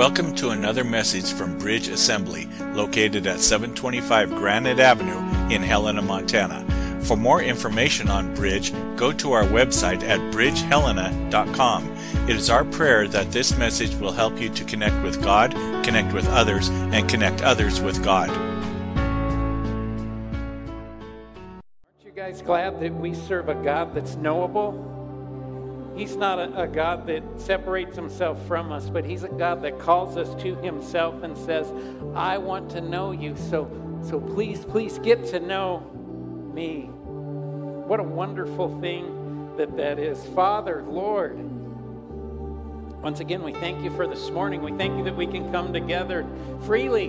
Welcome to another message from Bridge Assembly, located at 725 Granite Avenue in Helena, Montana. For more information on Bridge, go to our website at bridgehelena.com. It is our prayer that this message will help you to connect with God, connect with others, and connect others with God. Aren't you guys glad that we serve a God that's knowable? He's not a, a, God that separates himself from us, but he's a God that calls us to himself and says, I want to know you. So, so please, please get to know me. What a wonderful thing that that is. Father, Lord, once again, we thank you for this morning. We thank you that we can come together freely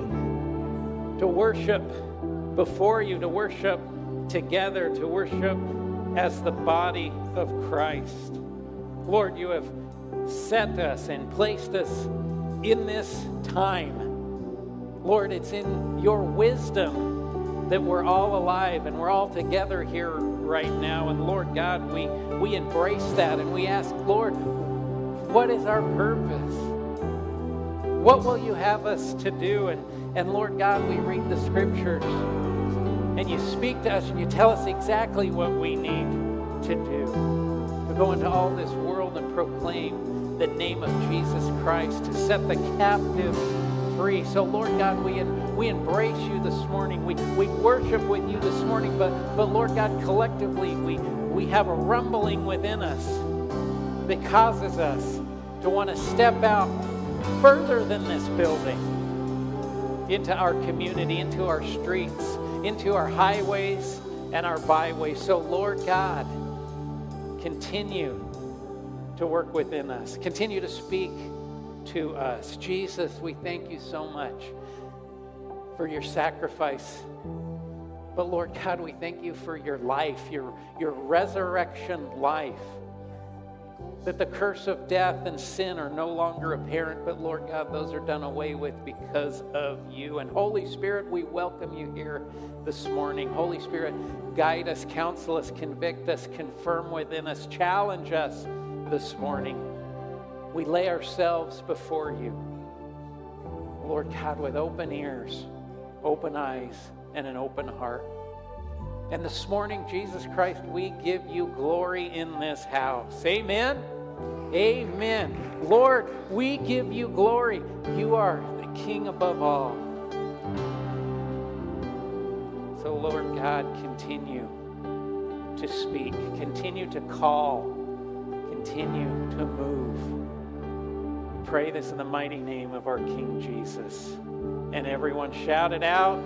to worship before you, to worship together, to worship as the body of Christ. Lord, you have set us and placed us in this time. Lord, it's in your wisdom that we're all alive and we're all together here right now. And Lord God, we, we embrace that and we ask, Lord, what is our purpose? What will you have us to do? And, and Lord God, we read the scriptures and you speak to us and you tell us exactly what we need to do to go into all this and proclaim the name of Jesus Christ, to set the captive free. So, Lord God, we, we embrace you this morning. We, we worship with you this morning, but, but Lord God, collectively, we, we have a rumbling within us that causes us to want to step out further than this building into our community, into our streets, into our highways and our byways. So, Lord God, continue to work within us, continue to speak to us. Jesus, we thank you so much for your sacrifice. But Lord God, we thank you for your life, your, your resurrection life. That the curse of death and sin are no longer apparent, but Lord God, those are done away with because of you. And Holy Spirit, we welcome you here this morning. Holy Spirit, guide us, counsel us, convict us, confirm within us, challenge us this morning. We lay ourselves before you. Lord God, with open ears, open eyes, and an open heart. And this morning, Jesus Christ, we give you glory in this house. Amen. Amen. Lord, we give you glory. You are the King above all. So, Lord God, continue to speak, continue to call, continue to move. We pray this in the mighty name of our King Jesus. And everyone shouted out,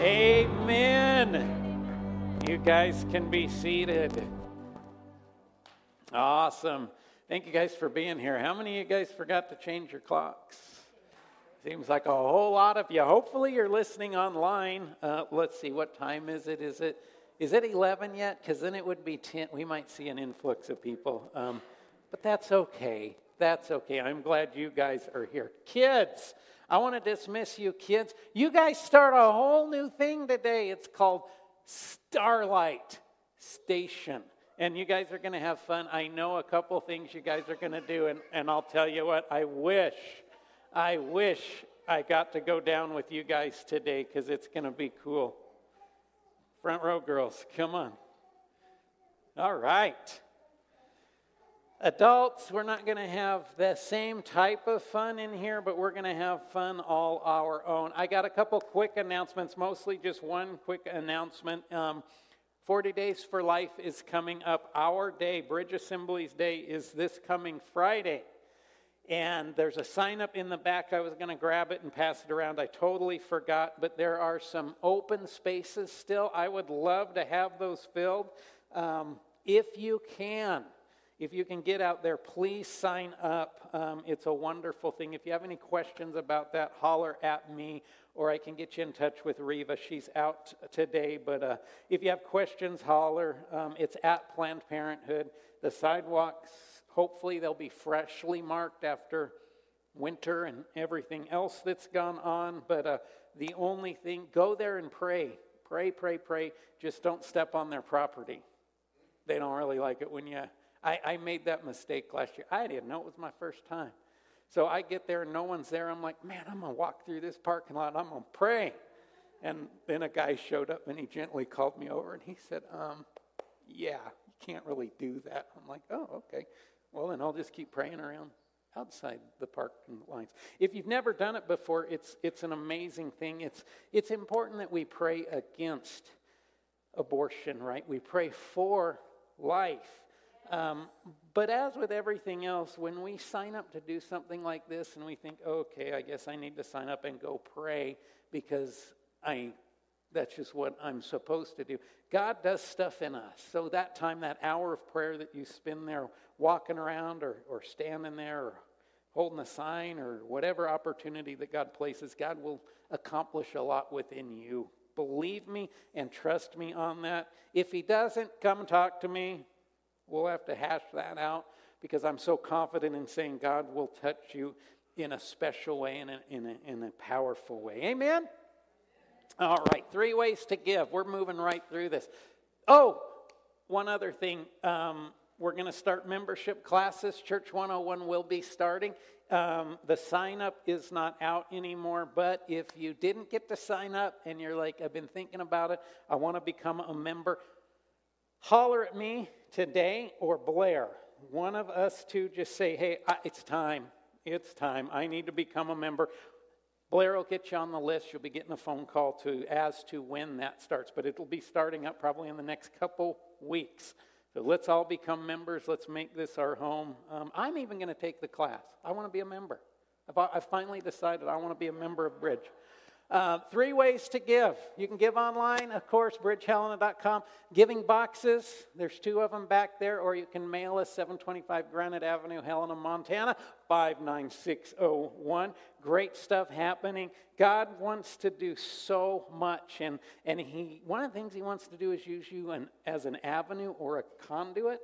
Amen. You guys can be seated. Awesome. Thank you guys for being here. How many of you guys forgot to change your clocks? Seems like a whole lot of you. Hopefully, you're listening online. Uh, let's see, what time is it? Is it is it 11 yet? Because then it would be 10. We might see an influx of people. Um, but that's okay. That's okay. I'm glad you guys are here. Kids, I want to dismiss you, kids. You guys start a whole new thing today. It's called Starlight Station. And you guys are going to have fun. I know a couple things you guys are going to do. And, and I'll tell you what, I wish I wish I got to go down with you guys today because it's going to be cool. Front row girls, come on. All right. Adults, we're not going to have the same type of fun in here, but we're going to have fun all our own. I got a couple quick announcements, mostly just one quick announcement. Um, 40 Days for Life is coming up. Our day, Bridge Assembly's Day, is this coming Friday. And there's a sign up in the back. I was going to grab it and pass it around. I totally forgot, but there are some open spaces still. I would love to have those filled. Um, if you can, if you can get out there, please sign up. Um, it's a wonderful thing. If you have any questions about that, holler at me, or I can get you in touch with Reva. She's out today, but uh, if you have questions, holler. Um, it's at Planned Parenthood. The sidewalks Hopefully, they'll be freshly marked after winter and everything else that's gone on. But uh, the only thing, go there and pray. Pray, pray, pray. Just don't step on their property. They don't really like it when you. I, I made that mistake last year. I didn't know it was my first time. So I get there and no one's there. I'm like, man, I'm going to walk through this parking lot. I'm going to pray. And then a guy showed up and he gently called me over and he said, um, yeah, you can't really do that. I'm like, oh, okay. Well, then I'll just keep praying around outside the parking lines. If you've never done it before, it's, it's an amazing thing. It's, it's important that we pray against abortion, right? We pray for life. Um, but as with everything else, when we sign up to do something like this and we think, okay, I guess I need to sign up and go pray because I that's just what I'm supposed to do. God does stuff in us. So that time, that hour of prayer that you spend there walking around or, or standing there or holding a sign or whatever opportunity that God places, God will accomplish a lot within you. Believe me and trust me on that. If He doesn't, come talk to me. We'll have to hash that out because I'm so confident in saying God will touch you in a special way and in in a, powerful way. Amen? All right, three ways to give. We're moving right through this. Oh, one other thing. Um, we're going to start membership classes. Church 101 will be starting. Um, the sign up is not out anymore, but if you didn't get to sign up and you're like, I've been thinking about it, I want to become a member, holler at me today or Blair. One of us two just say, hey, it's time. It's time. I need to become a member. Blair will get you on the list. You'll be getting a phone call to as to when that starts, but it'll be starting up probably in the next couple weeks. So let's all become members. Let's make this our home. Um, I'm even going to take the class. I want to be a member. I've, I've finally decided I want to be a member of Bridge. Uh, three ways to give. You can give online, of course, bridgehelena.com. Giving boxes, there's two of them back there, or you can mail us 725 Granite Avenue, Helena, Montana, 59601. Great stuff happening. God wants to do so much, and, and he, one of the things He wants to do is use you an, as an avenue or a conduit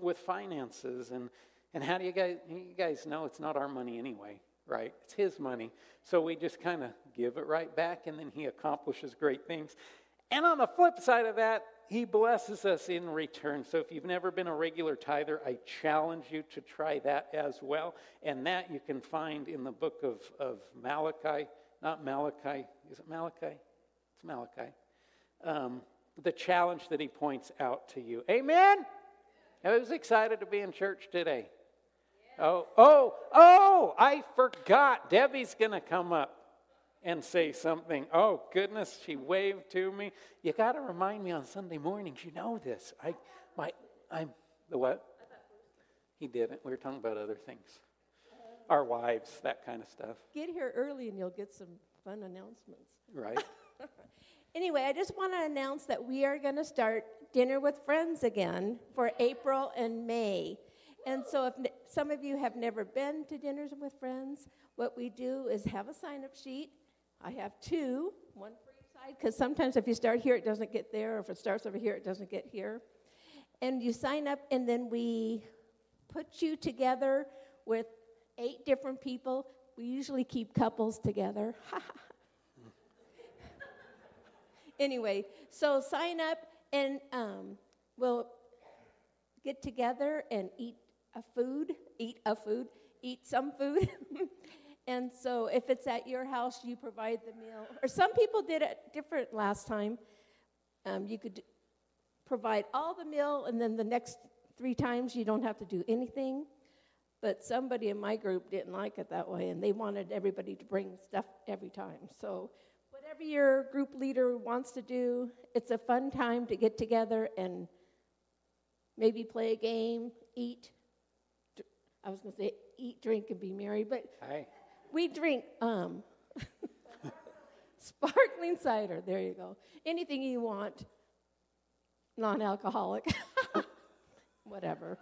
with finances. And, and how do you guys, you guys know it's not our money anyway? Right? It's His money. So we just kind of give it right back, and then He accomplishes great things. And on the flip side of that, He blesses us in return. So if you've never been a regular tither, I challenge you to try that as well. And that you can find in the book of, of Malachi. Not Malachi. Is it Malachi? It's Malachi. Um, the challenge that he points out to you. Amen? I was excited to be in church today. Oh, oh, oh, I forgot. Debbie's going to come up and say something. Oh, goodness, she waved to me. You got to remind me on Sunday mornings. You know this. I, my, I'm, the what? He didn't. We were talking about other things. Our wives, that kind of stuff. Get here early and you'll get some fun announcements. Right. anyway, I just want to announce that we are going to start Dinner with Friends again for April and May. And so, if some of you have never been to dinners with friends, what we do is have a sign up sheet. I have two, one for each side, because sometimes if you start here, it doesn't get there, or if it starts over here, it doesn't get here. And you sign up, and then we put you together with eight different people. We usually keep couples together. anyway, so sign up, and um, we'll get together and eat a food, eat a food, eat some food. and so if it's at your house, you provide the meal. Or some people did it different last time. Um, you could provide all the meal, and then the next three times you don't have to do anything. But somebody in my group didn't like it that way, and they wanted everybody to bring stuff every time. So, whatever your group leader wants to do, it's a fun time to get together and maybe play a game, eat, I was going to say eat, drink, and be merry, but Hi. we drink um, sparkling cider. There you go. Anything you want, non alcoholic. Whatever.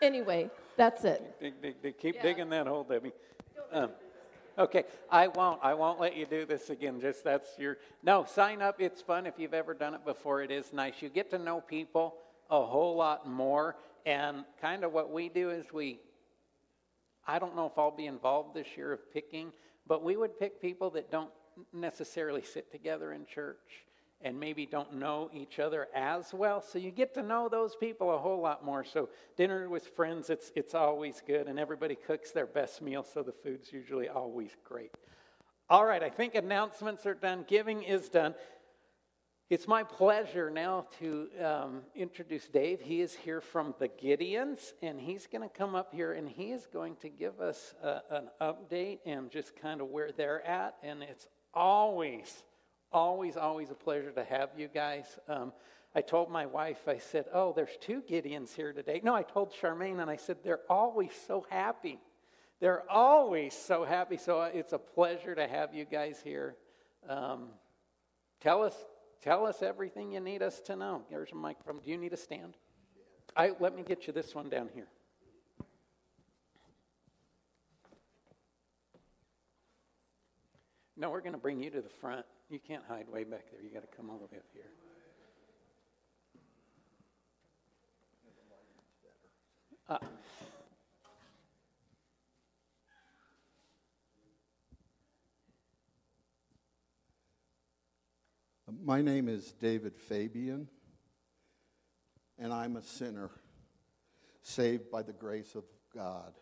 Anyway, that's it. Dig, dig, dig. Keep yeah. digging that hole, Debbie. Um, okay, I won't. I won't let you do this again. Just that's your. No, sign up. It's fun. If you've ever done it before, it is nice. You get to know people a whole lot more. And kind of what we do is we I don't know if I'll be involved this year of picking, but we would pick people that don't necessarily sit together in church and maybe don't know each other as well. So you get to know those people a whole lot more. So dinner with friends, it's, it's always good, and everybody cooks their best meal, so the food's usually always great. All right, I think announcements are done, giving is done. It's my pleasure now to um, introduce Dave. He is here from the Gideons, and he's going to come up here and he is going to give us a, an update and just kind of where they're at. And it's always, always, always a pleasure to have you guys. Um, I told my wife, I said, Oh, there's two Gideons here today. No, I told Charmaine, and I said, They're always so happy. They're always so happy. So uh, it's a pleasure to have you guys here. Um, tell us Tell us everything you need us to know. Here's a microphone. Do you need a stand? I, let me get you this one down here. No, we're going to bring you to the front. You can't hide way back there. You got to come all the way up here. Uh, My name is David Fabian, and I'm a sinner saved by the grace of God.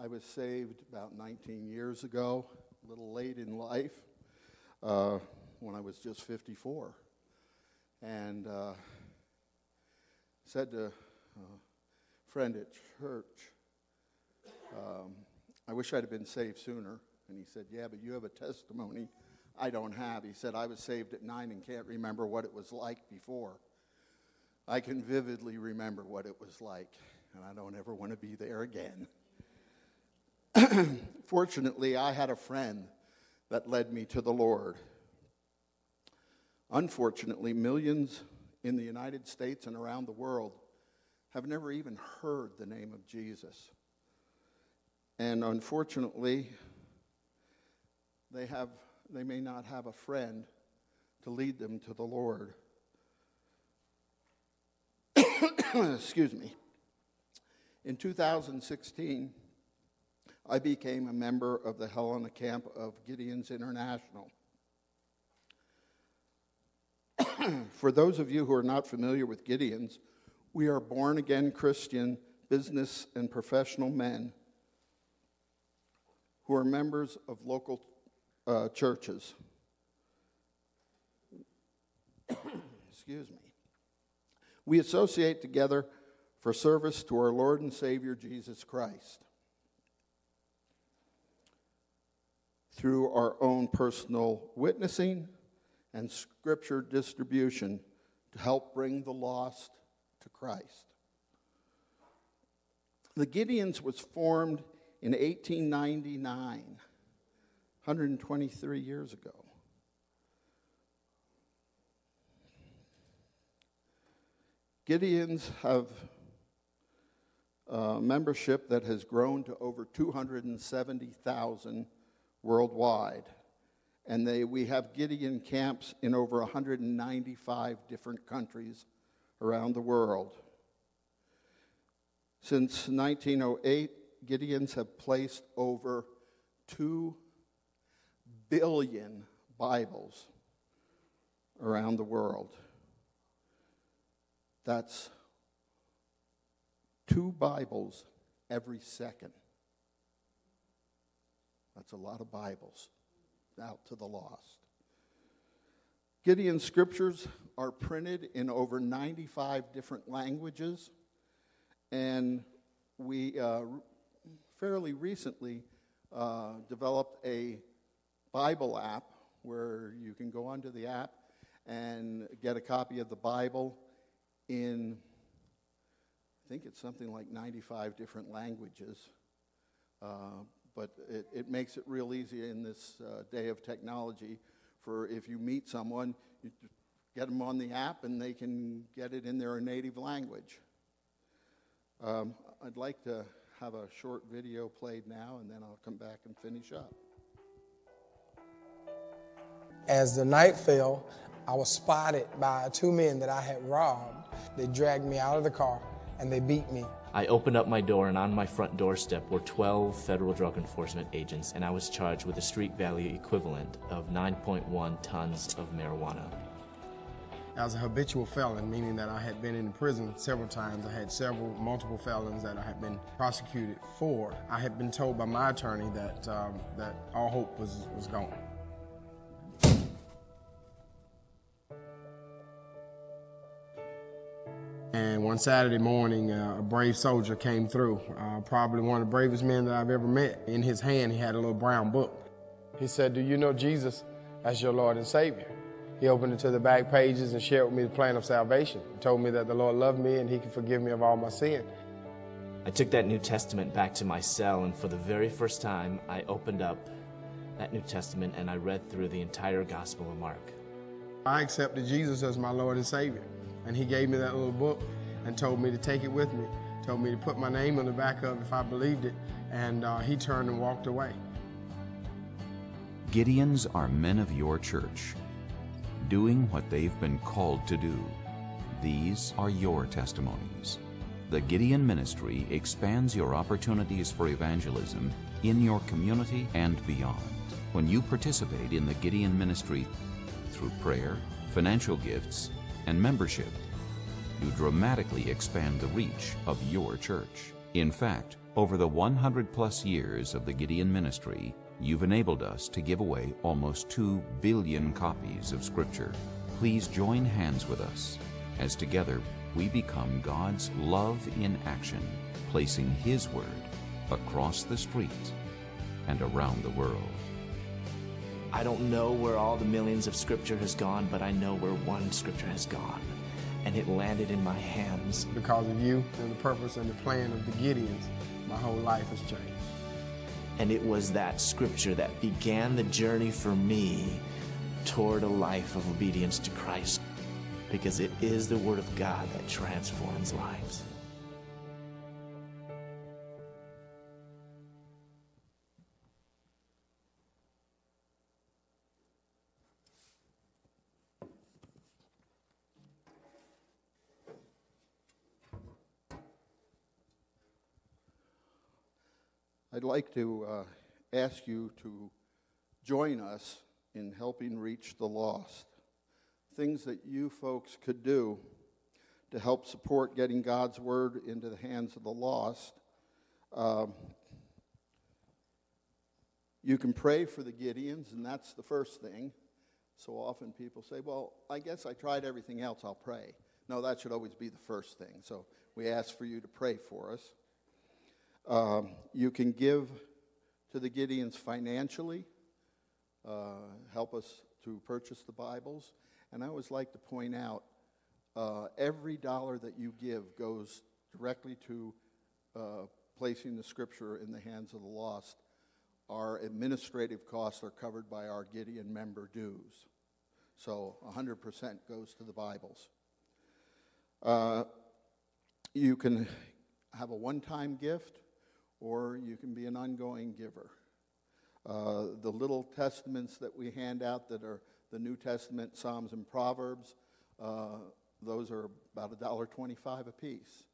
I was saved about 19 years ago, a little late in life, uh, when I was just 54. And uh, said to a friend at church, um, I wish I'd have been saved sooner. And he said, Yeah, but you have a testimony I don't have. He said, I was saved at nine and can't remember what it was like before. I can vividly remember what it was like, and I don't ever want to be there again. Fortunately, I had a friend that led me to the Lord. Unfortunately, millions in the United States and around the world have never even heard the name of Jesus. And unfortunately, they have they may not have a friend to lead them to the Lord. Excuse me. In 2016, I became a member of the Helena camp of Gideons International. For those of you who are not familiar with Gideons, we are born again Christian business and professional men who are members of local uh, churches. Excuse me. We associate together for service to our Lord and Savior Jesus Christ. Through our own personal witnessing and scripture distribution to help bring the lost to Christ. The Gideons was formed in 1899 123 years ago. Gideons have a membership that has grown to over 270,000 worldwide. And they, we have Gideon camps in over 195 different countries around the world. Since 1908, Gideons have placed over 2 billion Bibles around the world. That's two Bibles every second. That's a lot of Bibles out to the lost. Gideon's scriptures are printed in over 95 different languages, and we uh, fairly recently uh, developed a Bible app where you can go onto the app and get a copy of the Bible in, I think it's something like 95 different languages. Uh, but it, it, makes it real easy in this uh, day of technology for if you meet someone, you get them on the app and they can get it in their native language. Um, I'd like to have a short video played now and then I'll come back and finish up. As the night fell, I was spotted by two men that I had robbed. They dragged me out of the car and they beat me. I opened up my door, and on my front doorstep were 12 federal drug enforcement agents, and I was charged with a street value equivalent of 9.1 tons of marijuana. I was a habitual felon, meaning that I had been in prison several times. I had several multiple felons that I had been prosecuted for. I had been told by my attorney that um, that all hope was was gone. And one Saturday morning, uh, a brave soldier came through, uh, probably one of the bravest men that I've ever met. In his hand, he had a little brown book. He said, Do you know Jesus as your Lord and Savior? He opened it to the back pages and shared with me the plan of salvation. He told me that the Lord loved me and He could forgive me of all my sin. I took that New Testament back to my cell, and for the very first time, I opened up that New Testament and I read through the entire Gospel of Mark. I accepted Jesus as my Lord and Savior. And he gave me that little book and told me to take it with me. Told me to put my name on the back of it if I believed it. And uh, he turned and walked away. Gideons are men of your church, doing what they've been called to do. These are your testimonies. The Gideon Ministry expands your opportunities for evangelism in your community and beyond. When you participate in the Gideon Ministry through prayer, financial gifts, and membership, you dramatically expand the reach of your church. In fact, over the 100 plus years of the Gideon ministry, you've enabled us to give away almost 2 billion copies of Scripture. Please join hands with us as together we become God's love in action, placing His Word across the street and around the world. I don't know where all the millions of scripture has gone, but I know where one scripture has gone. And it landed in my hands. Because of you and the purpose and the plan of the Gideons, my whole life has changed. And it was that scripture that began the journey for me toward a life of obedience to Christ. Because it is the Word of God that transforms lives. Like to uh, ask you to join us in helping reach the lost. Things that you folks could do to help support getting God's word into the hands of the lost. Um, you can pray for the Gideons, and that's the first thing. So often people say, Well, I guess I tried everything else, I'll pray. No, that should always be the first thing. So we ask for you to pray for us. Um, you can give to the Gideons financially, uh, help us to purchase the Bibles. And I always like to point out uh, every dollar that you give goes directly to uh, placing the scripture in the hands of the lost. Our administrative costs are covered by our Gideon member dues. So 100% goes to the Bibles. Uh, you can have a one time gift or you can be an ongoing giver. Uh, the little testaments that we hand out that are the New Testament, Psalms, and Proverbs, uh, those are about $1.25 a piece.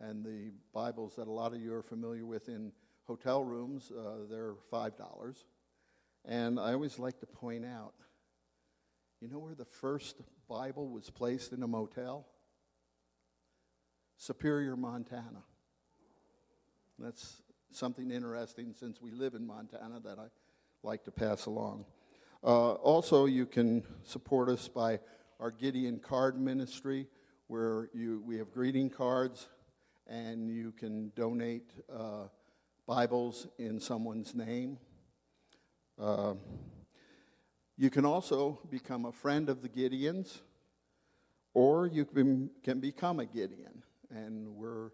And the Bibles that a lot of you are familiar with in hotel rooms, uh, they're $5. And I always like to point out you know where the first Bible was placed in a motel? Superior, Montana. That's something interesting since we live in Montana that I like to pass along. Uh, also, you can support us by our Gideon Card Ministry, where you, we have greeting cards and you can donate uh, Bibles in someone's name. Uh, you can also become a friend of the Gideons, or you can, can become a Gideon. And we're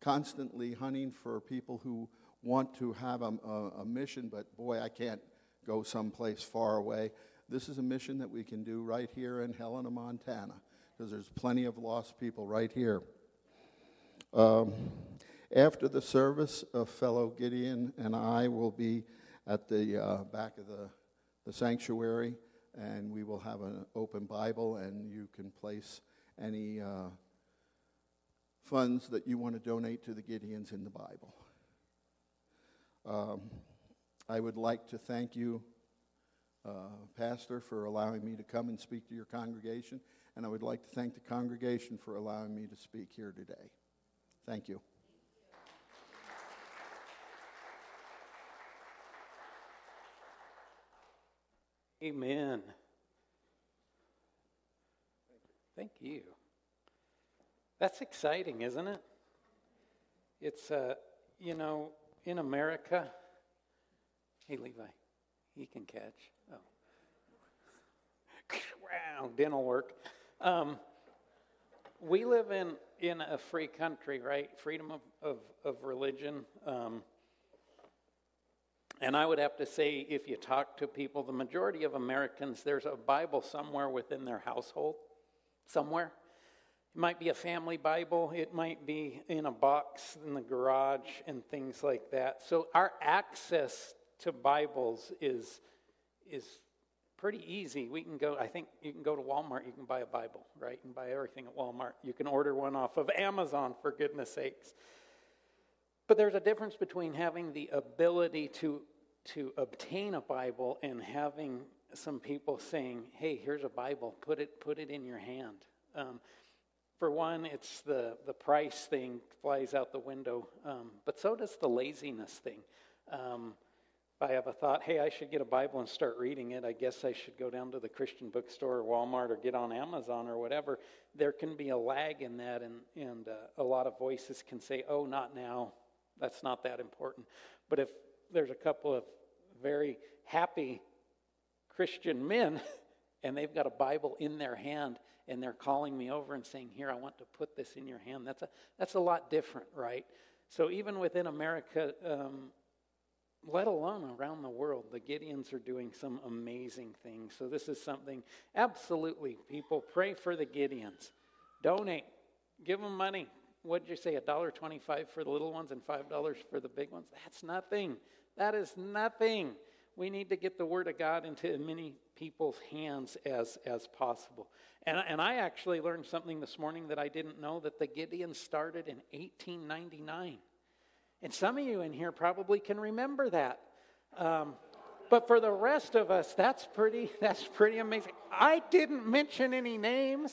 constantly hunting for people who want to have a, a, a, mission, but boy, I can't go someplace far away. This is a mission that we can do right here in Helena, Montana, because there's plenty of lost people right here. Um, after the service, a fellow Gideon and I will be at the uh, back of the, the sanctuary, and we will have an open Bible, and you can place any. Uh, funds that you want to donate to the Gideons in the Bible. Um, I would like to thank you, uh, Pastor, for allowing me to come and speak to your congregation, and I would like to thank the congregation for allowing me to speak here today. Thank you. Amen. Thank you. That's exciting, isn't it? It's, uh, you know, in America, hey, Levi, he can catch. Oh. wow, dental work. Um, we live in, in a free country, right? Freedom of, of, of religion. Um, and I would have to say, if you talk to people, the majority of Americans, there's a Bible somewhere within their household, somewhere. It might be a family Bible, it might be in a box in the garage, and things like that. So our access to Bibles is, is pretty easy. We can go, I think you can go to Walmart, you can buy a Bible, right? Can buy everything at Walmart. You can order one off of Amazon, for goodness sakes. But there's a difference between having the ability to, to obtain a Bible and having some people saying, hey, here's a Bible, put it, put it in your hand. Um, for one, it's the, the price thing flies out the window, um, but so does the laziness thing. Um, if I have a thought, hey, I should get a Bible and start reading it, I guess I should go down to the Christian bookstore or Walmart or get on Amazon or whatever. There can be a lag in that, and, and uh, a lot of voices can say, oh, not now. That's not that important. But if there's a couple of very happy Christian men and they've got a Bible in their hand and they're calling me over and saying, Here, I want to put this in your hand. That's a, that's a lot different, right? So even within America, um, let alone around the world, the Gideons are doing some amazing things. So this is something absolutely, people pray for the Gideons. Donate, give them money. What did you say? A dollar twenty-five for the little ones and five dollars for the big ones. That's nothing. That is nothing. We need to get the word of God into as many people's hands as as possible. And, and I actually learned something this morning that I didn't know that the Gideons started in 1899. And some of you in here probably can remember that. Um, but for the rest of us, that's pretty, that's pretty amazing. I didn't mention any names.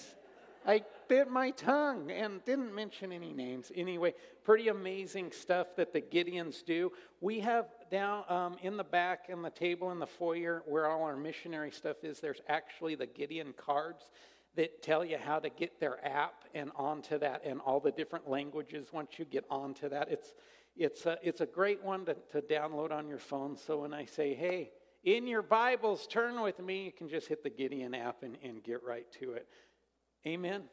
I bit my tongue and didn't mention any names. Anyway, pretty amazing stuff that the Gideons do. We have down um, in the back in the table in the foyer where all our missionary stuff is, there's actually the Gideon cards that tell you how to get their app and onto that and all the different languages once you get onto that. It's, it's, a, it's a great one to, to download on your phone. So when I say, hey, in your Bibles, turn with me, you can just hit the Gideon app and, and get right to it. Amen.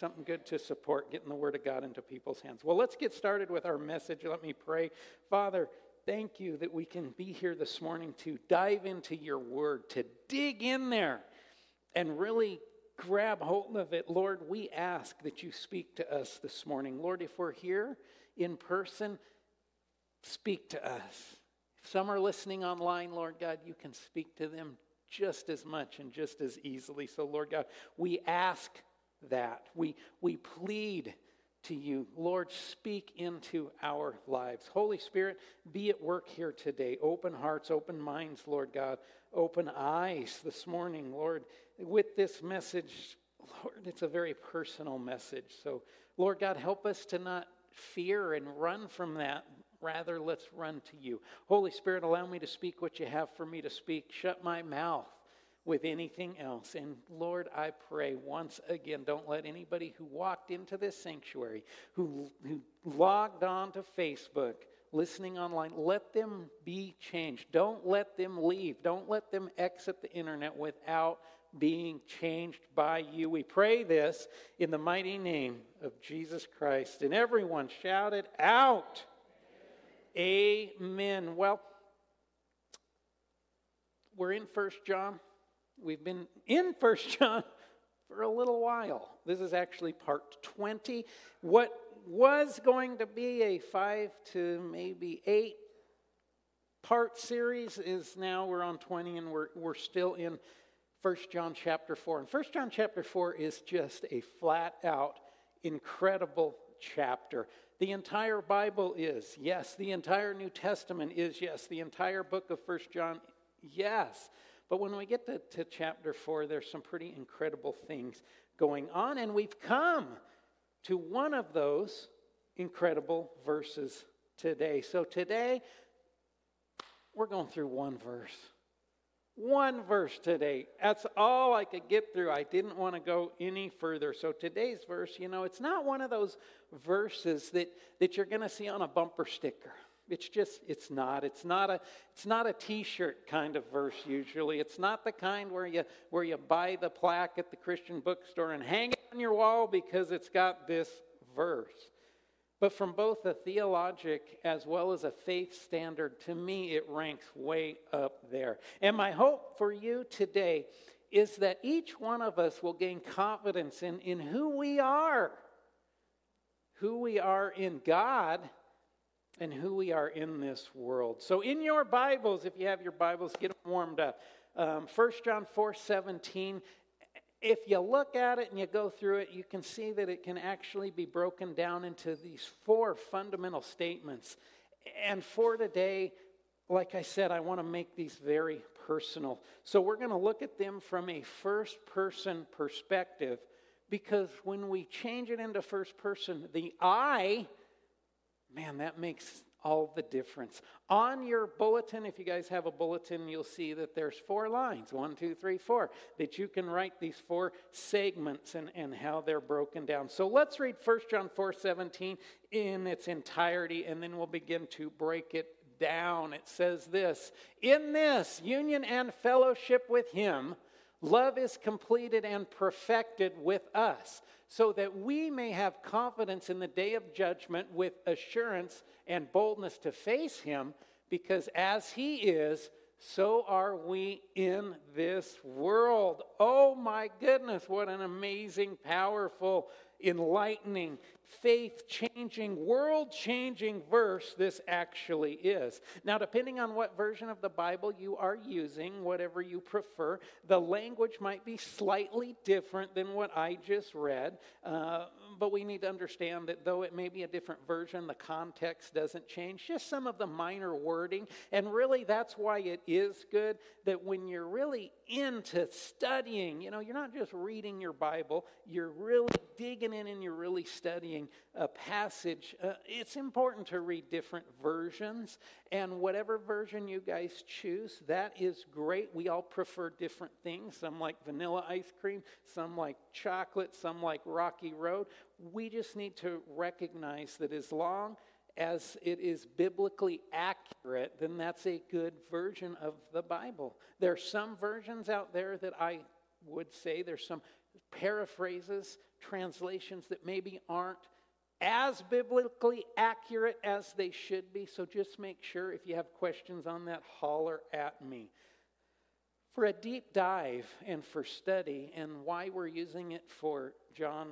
Something good to support getting the Word of God into people's hands. Well, let's get started with our message. Let me pray. Father, thank you that we can be here this morning to dive into your Word, to dig in there and really grab hold of it. Lord, we ask that you speak to us this morning. Lord, if we're here in person, speak to us. If some are listening online, Lord God, you can speak to them just as much and just as easily. So, Lord God, we ask that. We, we plead to you. Lord, speak into our lives. Holy Spirit, be at work here today. Open hearts, open minds, Lord God. Open eyes this morning, Lord with this message, Lord, it's a very personal message. So, Lord God, help us to not fear and run from that. Rather, let's run to you. Holy Spirit, allow me to speak what you have for me to speak. Shut my mouth with anything else. And Lord, I pray once again, don't let anybody who walked into this sanctuary, who, who logged on to Facebook, listening online, let them be changed. Don't let them leave. Don't let them exit the internet without being changed by you. We pray this in the mighty name of Jesus Christ. And everyone shouted out, Amen. Well, we're in First John. We've been in First John for a little while. This is actually part 20. What was going to be a five to maybe eight part series is now we're on 20 and we're, we're still in First John chapter 4. And First John chapter 4 is just a flat out incredible chapter. The entire Bible is, yes. The entire New Testament is, yes. The entire book of First John, yes. But when we get to, to chapter 4, there's some pretty incredible things going on, and we've come to one of those incredible verses today. So today, we're going through one verse. One verse today. That's all I could get through. I didn't want to go any further. So today's verse, you know, it's not one of those verses that, that you're going to see on a bumper sticker. It's just, it's not. It's not a, it's not a T-shirt kind of verse. Usually, it's not the kind where you where you buy the plaque at the Christian bookstore and hang it on your wall because it's got this verse. But from both a theologic as well as a faith standard, to me, it ranks way up there. And my hope for you today is that each one of us will gain confidence in, in who we are, who we are in God, and who we are in this world. So, in your Bibles, if you have your Bibles, get them warmed up. Um, 1 John 4 17 if you look at it and you go through it, you can see that it can actually be broken down into these four fundamental statements. And for today, like I said, I want to make these very personal. So we're going to look at them from a first person perspective because when we change it into first person, the I, man, that makes all the difference. On your bulletin, if you guys have a bulletin, you'll see that there's four lines one, two, three, four that you can write these four segments and, and how they're broken down. So let's read 1 John 4 17 in its entirety, and then we'll begin to break it down. It says this In this union and fellowship with Him, love is completed and perfected with us so that we may have confidence in the day of judgment with assurance and boldness to face him, because as he is, so are we in this world. Oh my goodness, what an amazing, powerful, enlightening, faith changing, world changing verse this actually is. Now, depending on what version of the Bible you are using, whatever you prefer, the language might be slightly different than what I just read. Uh, but we need to understand that though it may be a different version, the context doesn't change, just some of the minor wording. And really, that's why it is good that when you're really into studying, you know, you're not just reading your Bible, you're really digging in and you're really studying a passage. Uh, it's important to read different versions, and whatever version you guys choose, that is great. We all prefer different things. Some like vanilla ice cream, some like chocolate, some like Rocky Road. We just need to recognize that as long as it is biblically accurate, then that's a good version of the Bible. There are some versions out there that I would say there's some paraphrases, translations that maybe aren't as biblically accurate as they should be. So just make sure if you have questions on that, holler at me. For a deep dive and for study and why we're using it for John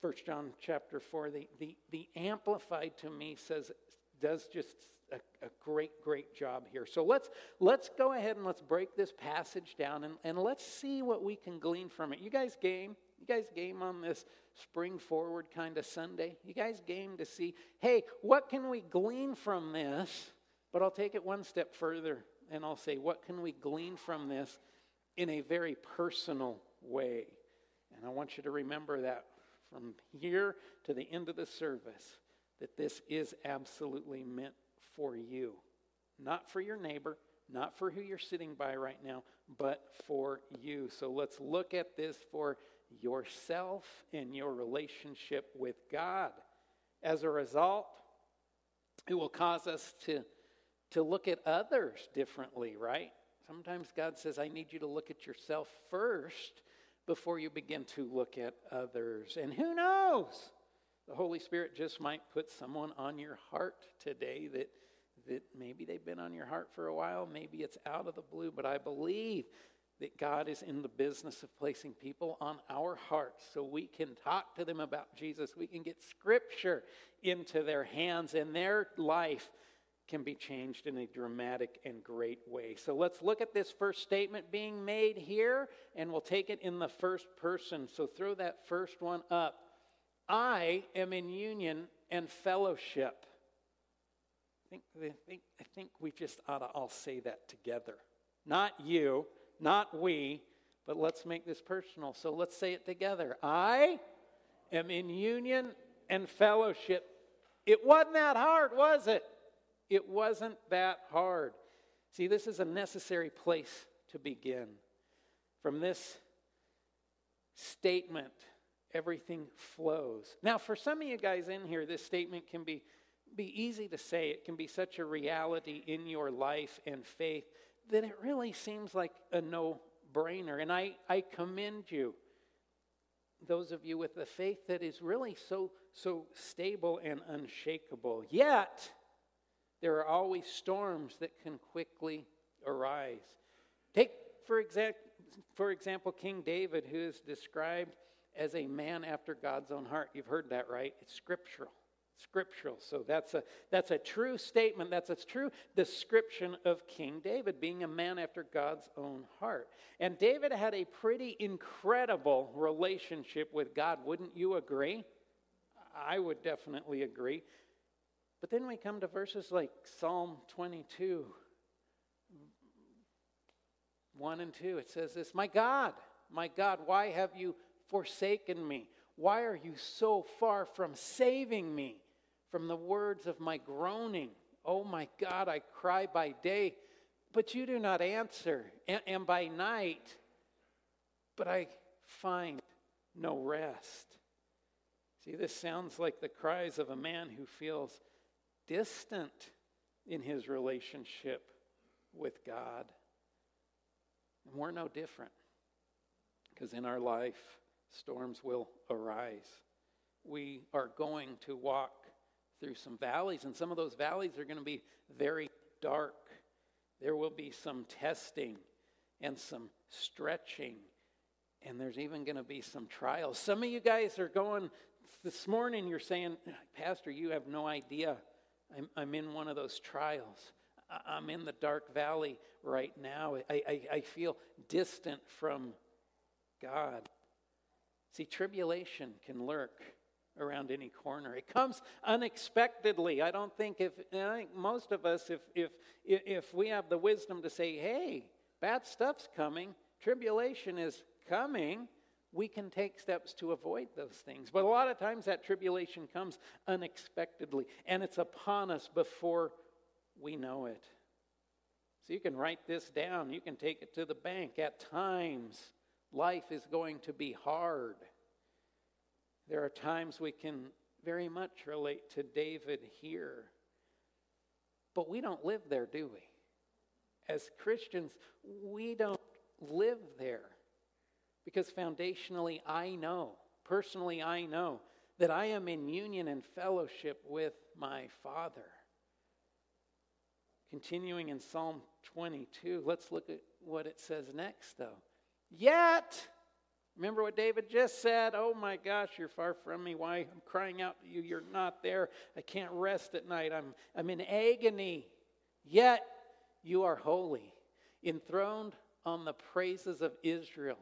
1 John chapter 4, the, the, the Amplified to me says, does just a, a, great, great job here. So let's, let's go ahead and let's break this passage down and, and let's see what we can glean from it. You guys game? You guys game on this spring forward kind of Sunday? You guys game to see, hey, what can we glean from this? But I'll take it one step further and I'll say, what can we glean from this in a very personal way? And I want you to remember that from here to the end of the service that this is absolutely meant for you. Not for your neighbor, not for who you're sitting by right now, but for you. So let's look at this for yourself and your relationship with God. As a result, it will cause us to, to look at others differently, right? Sometimes God says, I need you to look at yourself first before you begin to look at others. And who knows? The Holy Spirit just might put someone on your heart today that, that maybe they've been on your heart for a while, maybe it's out of the blue, but I believe that God is in the business of placing people on our hearts so we can talk to them about Jesus. We can get scripture into their hands and their life can be changed in a dramatic and great way. So let's look at this first statement being made here, and we'll take it in the first person. So throw that first one up. I am in union and fellowship. I think, I think, I think we just ought to all say that together. Not you, not we, but let's make this personal. So let's say it together. I am in union and fellowship. It wasn't that hard, was it? It wasn't that hard. See, this is a necessary place to begin. From this statement, everything flows. Now, for some of you guys in here, this statement can be, be easy to say. It can be such a reality in your life and faith that it really seems like a no brainer. And I, I commend you, those of you with the faith that is really so, so stable and unshakable. Yet, there are always storms that can quickly arise. Take, for, exa- for example, King David, who is described as a man after God's own heart. You've heard that, right? It's scriptural. Scriptural. So that's a, that's a true statement. That's a true description of King David, being a man after God's own heart. And David had a pretty incredible relationship with God. Wouldn't you agree? I would definitely agree. But then we come to verses like Psalm 22, 1 and 2. It says this My God, my God, why have you forsaken me? Why are you so far from saving me from the words of my groaning? Oh my God, I cry by day, but you do not answer, and, and by night, but I find no rest. See, this sounds like the cries of a man who feels distant in his relationship with God. And we're no different because in our life, storms will arise. We are going to walk through some valleys, and some of those valleys are going to be very dark. There will be some testing and some stretching, and there's even going to be some trials. Some of you guys are going this morning, you're saying, Pastor, you have no idea I'm, I'm in one of those trials. I'm in the dark valley right now. I, I, I feel distant from God. See, tribulation can lurk around any corner. It comes unexpectedly. I don't think if I think most of us, if if if we have the wisdom to say, "Hey, bad stuff's coming," tribulation is coming we can take steps to avoid those things. But a lot of times that tribulation comes unexpectedly and it's upon us before we know it. So you can write this down, you can take it to the bank. At times, life is going to be hard. There are times we can very much relate to David here. But we don't live there, do we? As Christians, we don't live there. Because foundationally, I know, personally, I know that I am in union and fellowship with my Father. Continuing in Psalm 22, let's look at what it says next, though. Yet, remember what David just said? Oh my gosh, you're far from me. Why? I'm crying out to you. You're not there. I can't rest at night. I'm, I'm in agony. Yet, you are holy, enthroned on the praises of Israel.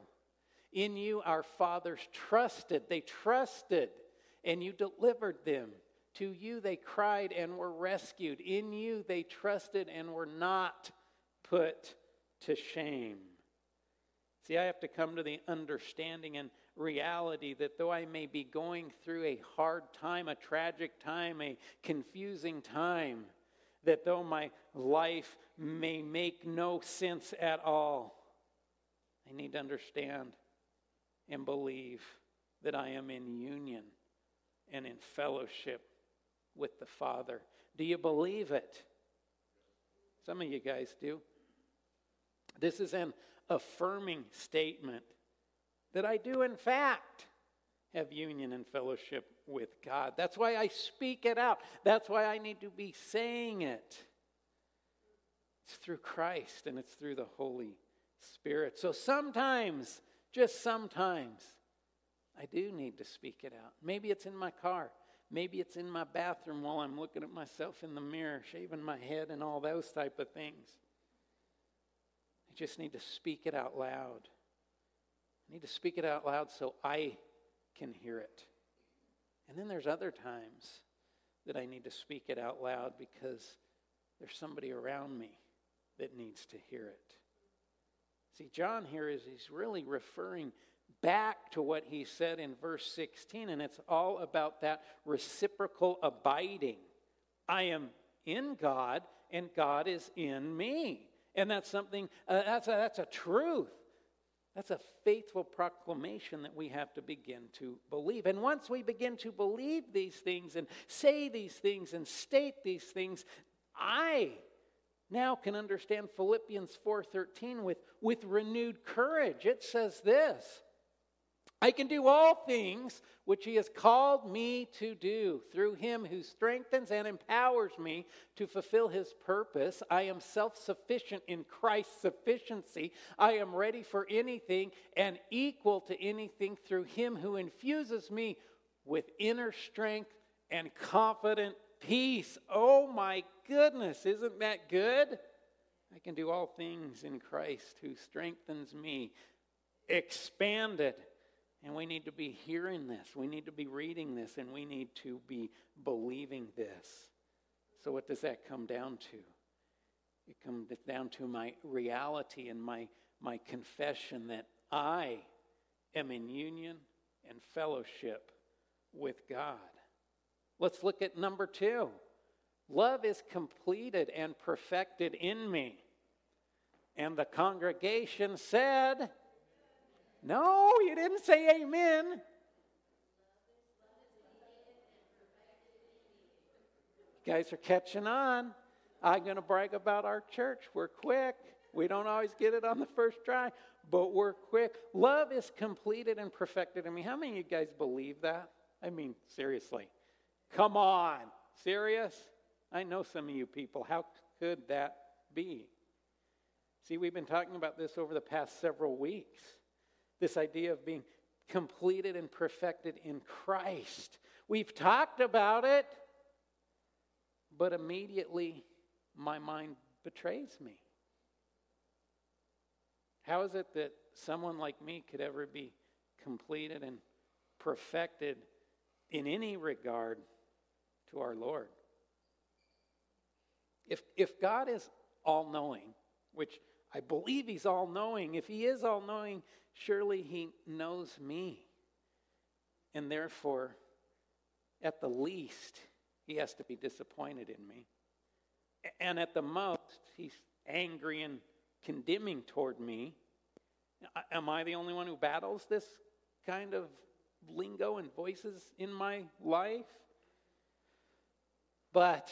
In you, our fathers trusted. They trusted, and you delivered them. To you, they cried and were rescued. In you, they trusted and were not put to shame. See, I have to come to the understanding and reality that though I may be going through a hard time, a tragic time, a confusing time, that though my life may make no sense at all, I need to understand and believe that I am in union and in fellowship with the Father. Do you believe it? Some of you guys do. This is an affirming statement that I do, in fact, have union and fellowship with God. That's why I speak it out. That's why I need to be saying it. It's through Christ and it's through the Holy Spirit. So sometimes just sometimes I do need to speak it out. Maybe it's in my car. Maybe it's in my bathroom while I'm looking at myself in the mirror, shaving my head, and all those type of things. I just need to speak it out loud. I need to speak it out loud so I can hear it. And then there's other times that I need to speak it out loud because there's somebody around me that needs to hear it. See, John here is he's really referring back to what he said in verse 16, and it's all about that reciprocal abiding. I am in God, and God is in me. And that's something, uh, that's, a, that's a truth. That's a faithful proclamation that we have to begin to believe. And once we begin to believe these things and say these things and state these things, I now can understand Philippians 4:13 with, with renewed courage. It says this: I can do all things which he has called me to do through him who strengthens and empowers me to fulfill his purpose. I am self sufficient in Christ's sufficiency. I am ready for anything and equal to anything through him who infuses me with inner strength and confident peace. Oh my goodness, isn't that good? I can do all things in Christ who strengthens me. Expanded and we need to be hearing this. We need to be reading this, and we need to be believing this. So, what does that come down to? It comes down to my reality and my, my confession that I am in union and fellowship with God. Let's look at number two. Love is completed and perfected in me. And the congregation said, no, you didn't say amen. You guys are catching on. I'm going to brag about our church. We're quick. We don't always get it on the first try, but we're quick. Love is completed and perfected in me. How many of you guys believe that? I mean, seriously. Come on. Serious? I know some of you people. How could that be? See, we've been talking about this over the past several weeks. This idea of being completed and perfected in Christ. We've talked about it, but immediately my mind betrays me. How is it that someone like me could ever be completed and perfected in any regard to our Lord? If, if God is all knowing, which I believe He's all knowing, if He is all knowing, Surely he knows me. And therefore, at the least, he has to be disappointed in me. And at the most, he's angry and condemning toward me. Am I the only one who battles this kind of lingo and voices in my life? But,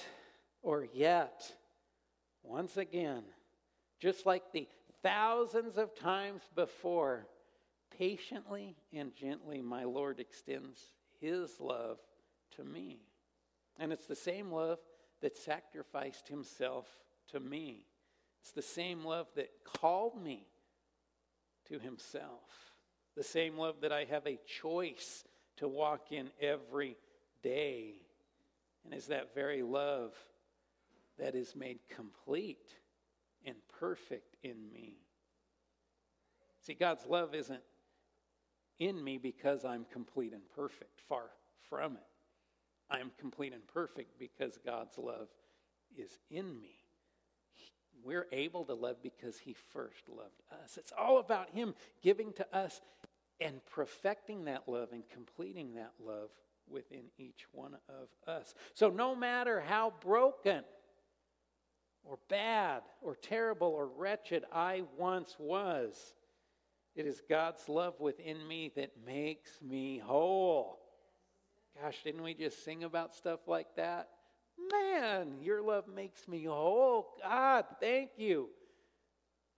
or yet, once again, just like the thousands of times before, patiently and gently, my Lord extends his love to me. And it's the same love that sacrificed himself to me. It's the same love that called me to himself. The same love that I have a choice to walk in every day. And is that very love that is made complete and perfect in me. See, God's love isn't in me because I'm complete and perfect. Far from it. I am complete and perfect because God's love is in me. We're able to love because He first loved us. It's all about Him giving to us and perfecting that love and completing that love within each one of us. So, no matter how broken, or bad or terrible or wretched I once was. It is God's love within me that makes me whole. Gosh, didn't we just sing about stuff like that? Man, your love makes me whole. God, thank you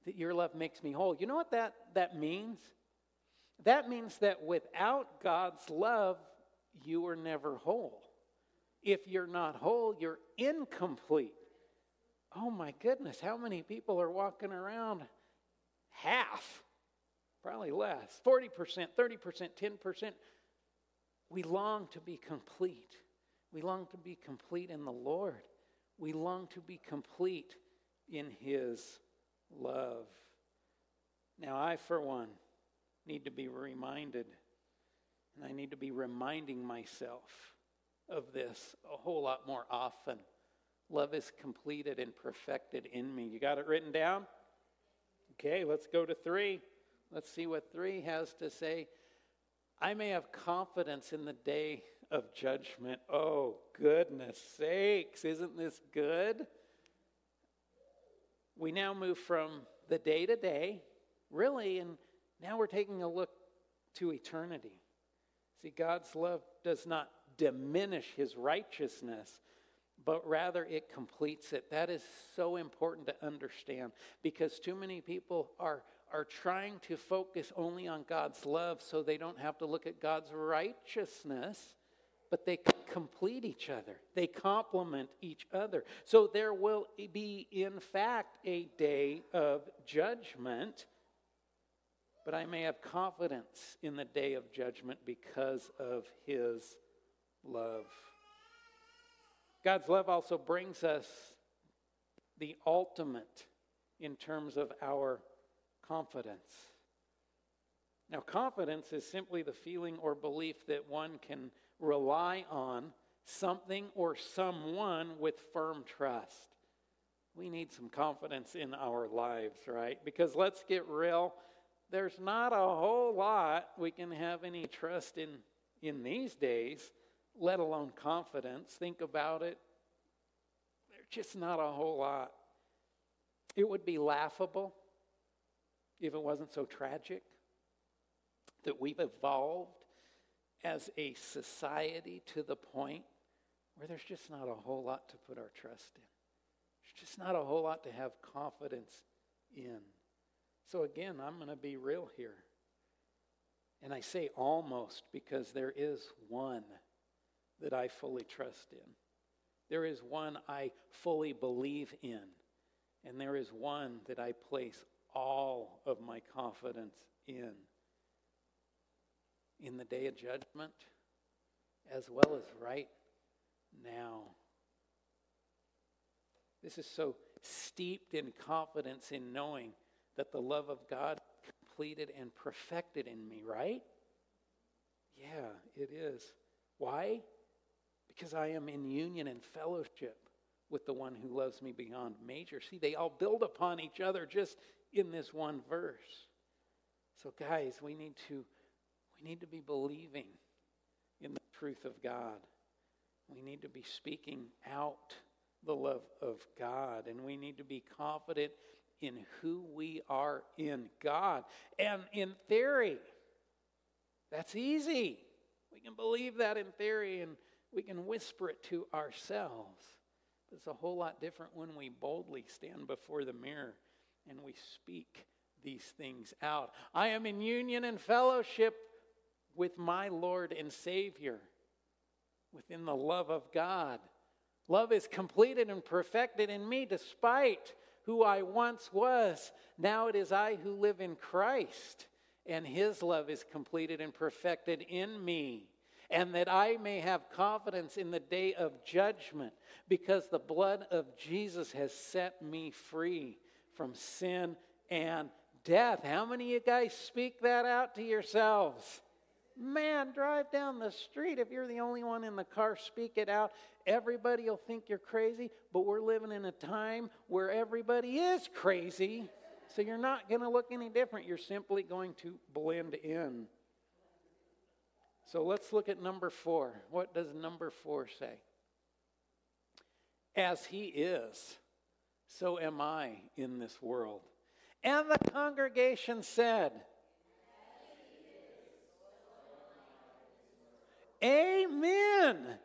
that your love makes me whole. You know what that, that means? That means that without God's love, you are never whole. If you're not whole, you're incomplete oh my goodness, how many people are walking around half? Probably less 40%, 30%, 10%. We long to be complete. We long to be complete in the Lord. We long to be complete in His love. Now, I, for one, need to be reminded And I need to be reminding myself of this a whole lot more often. Love is completed and perfected in me. You got it written down? Okay, let's go to three. Let's see what three has to say. I may have confidence in the day of judgment. Oh, goodness sakes, isn't this good? We now move from the day to day, really, and now we're taking a look to eternity. See, God's love does not diminish his righteousness, but rather it completes it. That is so important to understand because too many people are, are trying to focus only on God's love so they don't have to look at God's righteousness, but they complete each other, they complement each other. So there will be, in fact, a day of judgment. But I may have confidence in the day of judgment because of his love. God's love also brings us the ultimate in terms of our confidence. Now, confidence is simply the feeling or belief that one can rely on something or someone with firm trust. We need some confidence in our lives, right? Because let's get real, there's not a whole lot we can have any trust in in these days let alone confidence. Think about it. There's just not a whole lot. It would be laughable if it wasn't so tragic that we've evolved as a society to the point where there's just not a whole lot to put our trust in. There's just not a whole lot to have confidence in. So, again, I'm going to be real here. And I say almost because there is one that I fully trust in. There is one I fully believe in. And there is one that I place all of my confidence in. In the day of judgment, as well as right now. This is so steeped in confidence in knowing that the love of God completed and perfected in me, right? Yeah, it is. Why? Because I am in union and fellowship with the one who loves me beyond measure. See, they all build upon each other just in this one verse. So guys, we need to we need to be believing in the truth of God. We need to be speaking out the love of God and we need to be confident in who we are in God. And in theory, that's easy. We can believe that in theory and we can whisper it to ourselves. But it's a whole lot different when we boldly stand before the mirror and we speak these things out. I am in union and fellowship with my Lord and Savior within the love of God. Love is completed and perfected in me despite who I once was. Now it is I who live in Christ, and His love is completed and perfected in me and that I may have confidence in the day of judgment, because the blood of Jesus has set me free from sin and death. How many of you guys speak that out to yourselves? Man, drive down the street. If you're the only one in the car, speak it out. Everybody will think you're crazy, but we're living in a time where everybody is crazy. So you're not going to look any different. You're simply going to blend in. So let's look at number four. What does number four say? As he is, so am I in this world. And the congregation said, Amen.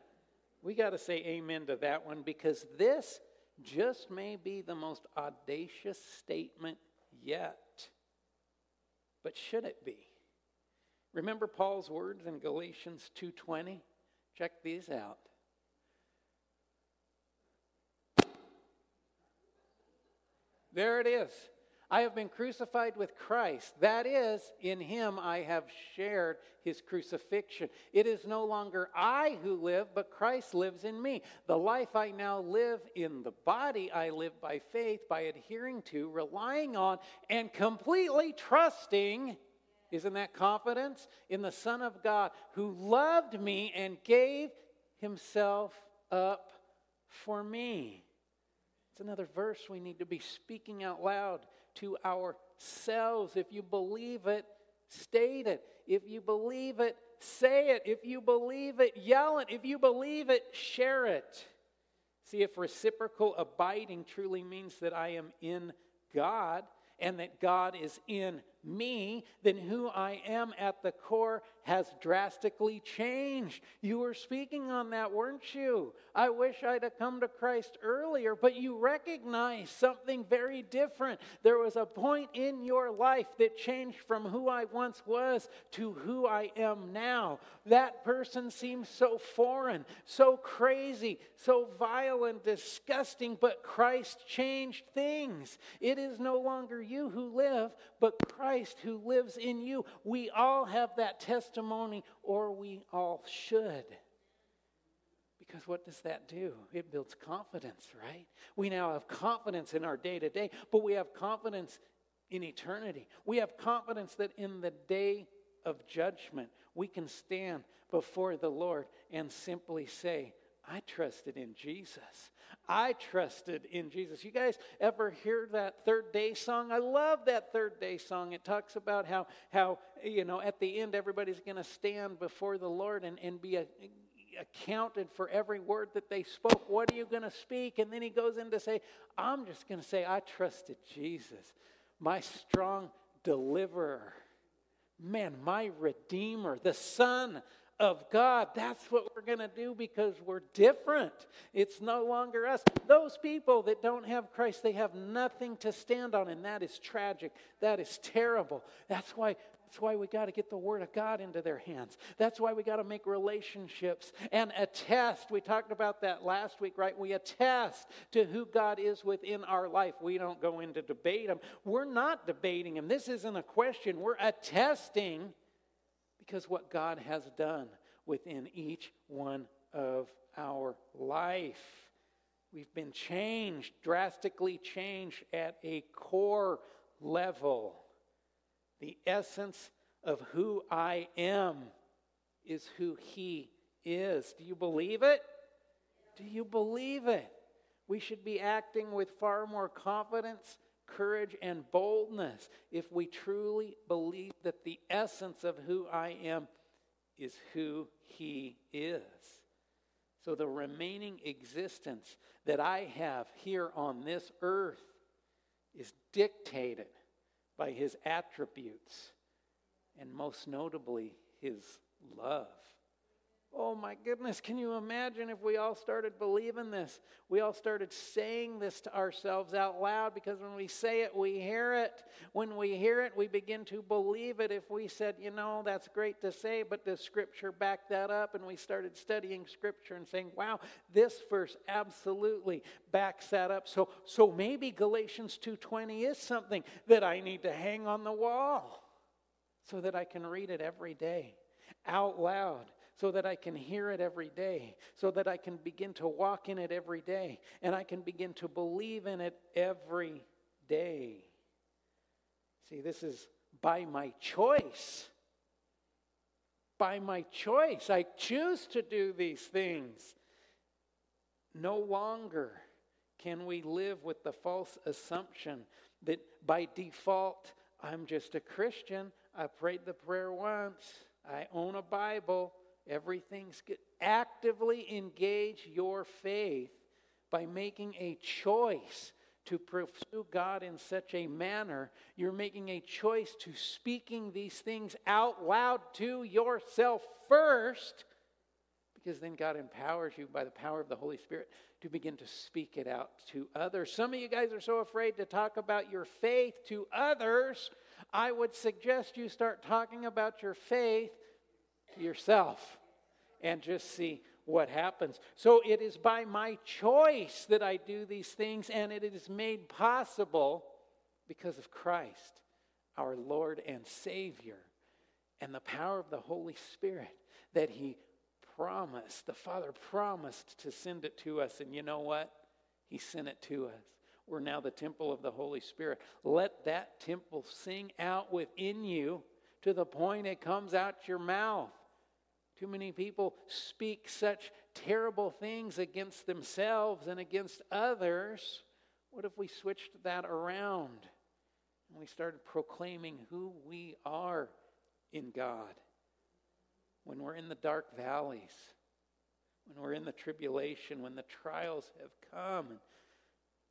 We got to say amen to that one because this just may be the most audacious statement yet. But should it be? Remember Paul's words in Galatians 2:20? Check these out. There it is. I have been crucified with Christ. That is, in him I have shared his crucifixion. It is no longer I who live, but Christ lives in me. The life I now live in the body, I live by faith, by adhering to, relying on, and completely trusting Isn't that confidence? In the Son of God who loved me and gave himself up for me. It's another verse we need to be speaking out loud to ourselves. If you believe it, state it. If you believe it, say it. If you believe it, yell it. If you believe it, share it. See, if reciprocal abiding truly means that I am in God and that God is in me, than who I am at the core has drastically changed. You were speaking on that, weren't you? I wish I'd have come to Christ earlier, but you recognize something very different. There was a point in your life that changed from who I once was to who I am now. That person seems so foreign, so crazy, so vile and disgusting, but Christ changed things. It is no longer you who live, but Christ who lives in you. We all have that testimony, or we all should. Because what does that do? It builds confidence, right? We now have confidence in our day to day, but we have confidence in eternity. We have confidence that in the day of judgment, we can stand before the Lord and simply say, I trusted in Jesus. I trusted in Jesus. You guys ever hear that Third Day song? I love that Third Day song. It talks about how, how you know, at the end, everybody's going to stand before the Lord and, and be a, accounted for every word that they spoke. What are you going to speak? And then he goes in to say, I'm just going to say, I trusted Jesus, my strong deliverer. Man, my redeemer, the Son of God. That's what we're going to do because we're different. It's no longer us. Those people that don't have Christ, they have nothing to stand on, and that is tragic. That is terrible. That's why. That's why we got to get the Word of God into their hands. That's why we got to make relationships and attest. We talked about that last week, right? We attest to who God is within our life. We don't go in to debate Him. We're not debating Him. This isn't a question. We're attesting because what God has done within each one of our life. We've been changed, drastically changed at a core level. The essence of who I am is who He is. Do you believe it? Do you believe it? We should be acting with far more confidence courage and boldness if we truly believe that the essence of who I am is who He is. So the remaining existence that I have here on this earth is dictated by His attributes and most notably His love. Oh my goodness, can you imagine if we all started believing this? We all started saying this to ourselves out loud because when we say it, we hear it. When we hear it, we begin to believe it. If we said, you know, that's great to say, but does Scripture back that up? And we started studying Scripture and saying, wow, this verse absolutely backs that up. So, so maybe Galatians 2.20 is something that I need to hang on the wall so that I can read it every day out loud so that I can hear it every day, so that I can begin to walk in it every day, and I can begin to believe in it every day. See, this is by my choice. By my choice. I choose to do these things. No longer can we live with the false assumption that by default, I'm just a Christian. I prayed the prayer once. I own a Bible. Everything's good. Actively engage your faith by making a choice to pursue God in such a manner. You're making a choice to speaking these things out loud to yourself first, because then God empowers you by the power of the Holy Spirit to begin to speak it out to others. Some of you guys are so afraid to talk about your faith to others. I would suggest you start talking about your faith to yourself and just see what happens. So it is by my choice that I do these things, and it is made possible because of Christ, our Lord and Savior, and the power of the Holy Spirit that He promised, the Father promised to send it to us. And you know what? He sent it to us. We're now the temple of the Holy Spirit. Let that temple sing out within you to the point it comes out your mouth. Too many people speak such terrible things against themselves and against others. What if we switched that around and we started proclaiming who we are in God? When we're in the dark valleys, when we're in the tribulation, when the trials have come, and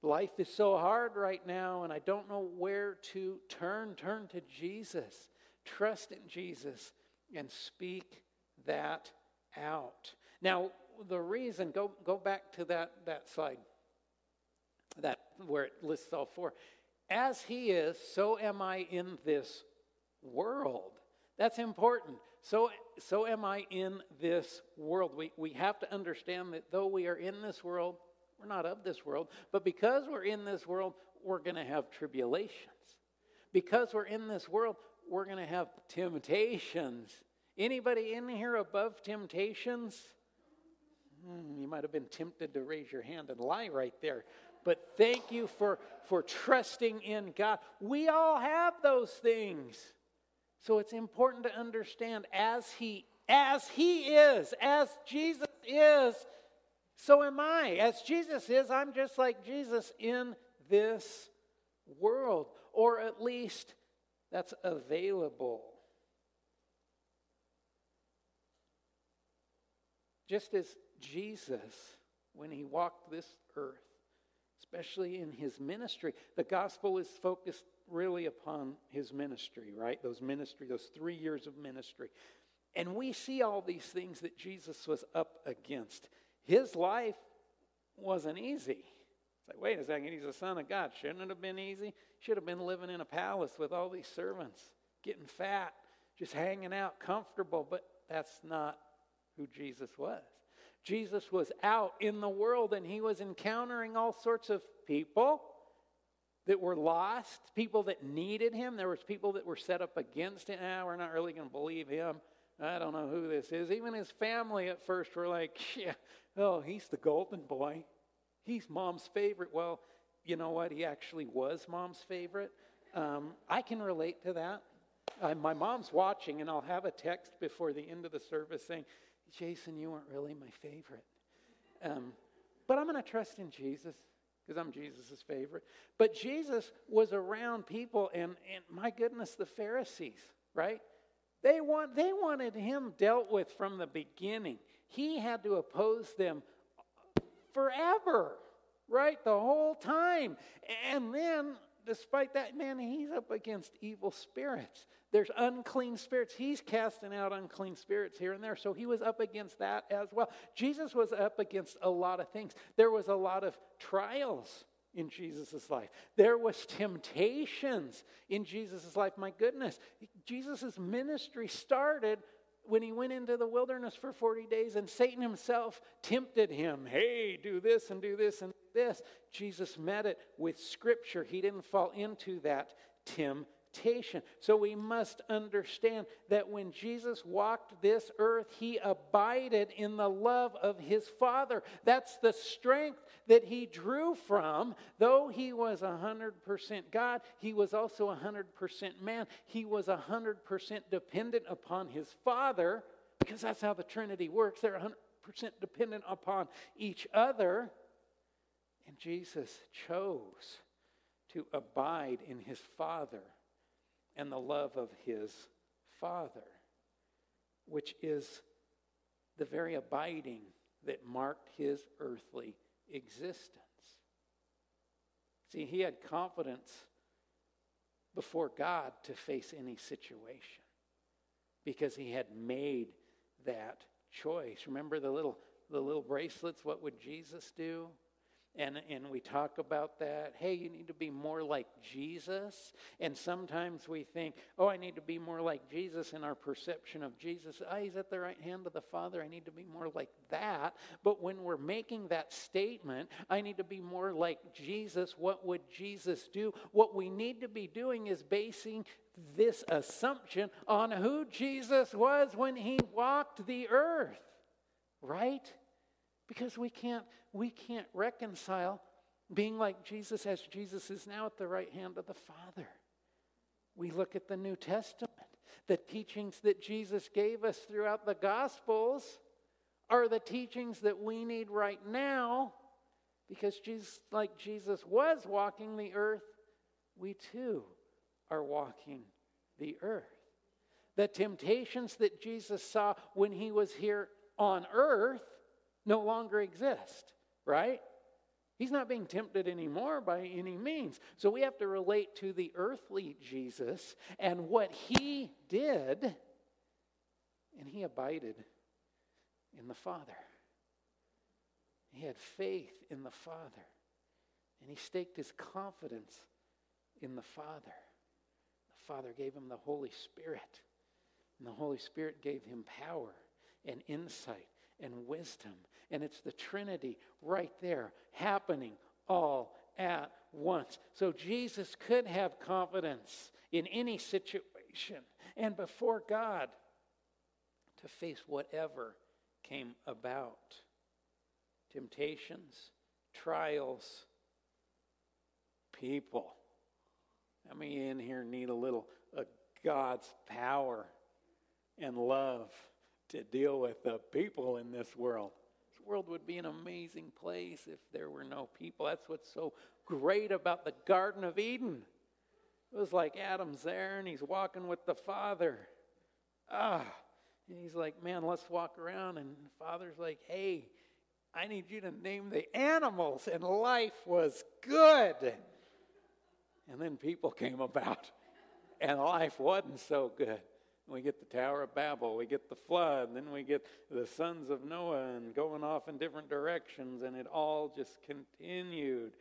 life is so hard right now, and I don't know where to turn, turn to Jesus. Trust in Jesus and speak that out. Now, the reason, go, go back to that, that slide, that where it lists all four. As he is, so am I in this world. That's important. So, so am I in this world. We, we have to understand that though we are in this world, we're not of this world, but because we're in this world, we're going to have tribulations. Because we're in this world, we're going to have temptations. Anybody in here above temptations? Hmm, you might have been tempted to raise your hand and lie right there. But thank you for, for trusting in God. We all have those things. So it's important to understand as He as He is, as Jesus is, so am I. As Jesus is, I'm just like Jesus in this world, or at least that's available. Just as Jesus, when he walked this earth, especially in his ministry, the gospel is focused really upon his ministry, right? Those ministry, those three years of ministry. And we see all these things that Jesus was up against. His life wasn't easy. It's like, wait a second, he's the Son of God. Shouldn't it have been easy? Should have been living in a palace with all these servants, getting fat, just hanging out, comfortable. But that's not who Jesus was. Jesus was out in the world and he was encountering all sorts of people that were lost, people that needed him. There was people that were set up against him. Ah, we're not really going to believe him. I don't know who this is. Even his family at first were like, yeah, oh, he's the golden boy. He's mom's favorite. Well, you know what? He actually was mom's favorite. Um, I can relate to that. Uh, my mom's watching, and I'll have a text before the end of the service saying, Jason, you weren't really my favorite. Um, but I'm going to trust in Jesus because I'm Jesus' favorite. But Jesus was around people, and, and my goodness, the Pharisees, right? They, want, they wanted him dealt with from the beginning. He had to oppose them forever, right? The whole time. And then, despite that, man, he's up against evil spirits. There's unclean spirits. He's casting out unclean spirits here and there. So he was up against that as well. Jesus was up against a lot of things. There was a lot of trials in Jesus' life. There was temptations in Jesus' life. My goodness, Jesus' ministry started when he went into the wilderness for 40 days and Satan himself tempted him. Hey, do this and do this and this. Jesus met it with scripture. He didn't fall into that temptation. So we must understand that when Jesus walked this earth, he abided in the love of his Father. That's the strength that he drew from. Though he was 100% God, he was also 100% man. He was 100% dependent upon his Father because that's how the Trinity works. They're 100% dependent upon each other. And Jesus chose to abide in his Father and the love of his Father, which is the very abiding that marked his earthly existence. See, he had confidence before God to face any situation because he had made that choice. Remember the little the little bracelets what would Jesus do? And, and we talk about that. Hey, you need to be more like Jesus. And sometimes we think, oh, I need to be more like Jesus in our perception of Jesus. Oh, he's at the right hand of the Father. I need to be more like that. But when we're making that statement, I need to be more like Jesus, what would Jesus do? What we need to be doing is basing this assumption on who Jesus was when he walked the earth, right? Because we can't, we can't reconcile being like Jesus as Jesus is now at the right hand of the Father. We look at the New Testament. The teachings that Jesus gave us throughout the Gospels are the teachings that we need right now because Jesus, like Jesus was walking the earth, we too are walking the earth. The temptations that Jesus saw when he was here on earth no longer exist, right? He's not being tempted anymore by any means. So we have to relate to the earthly Jesus and what he did, and he abided in the Father. He had faith in the Father, and he staked his confidence in the Father. The Father gave him the Holy Spirit, and the Holy Spirit gave him power and insight and wisdom. And it's the Trinity right there happening all at once. So Jesus could have confidence in any situation and before God to face whatever came about temptations, trials, people. How many in here need a little of God's power and love to deal with the people in this world? World would be an amazing place if there were no people. That's what's so great about the Garden of Eden. It was like Adam's there and he's walking with the Father. Ah, and he's like, man, let's walk around. And the Father's like, hey, I need you to name the animals. And life was good. And then people came about, and life wasn't so good. We get the Tower of Babel, we get the flood, then we get the sons of Noah and going off in different directions, and it all just continued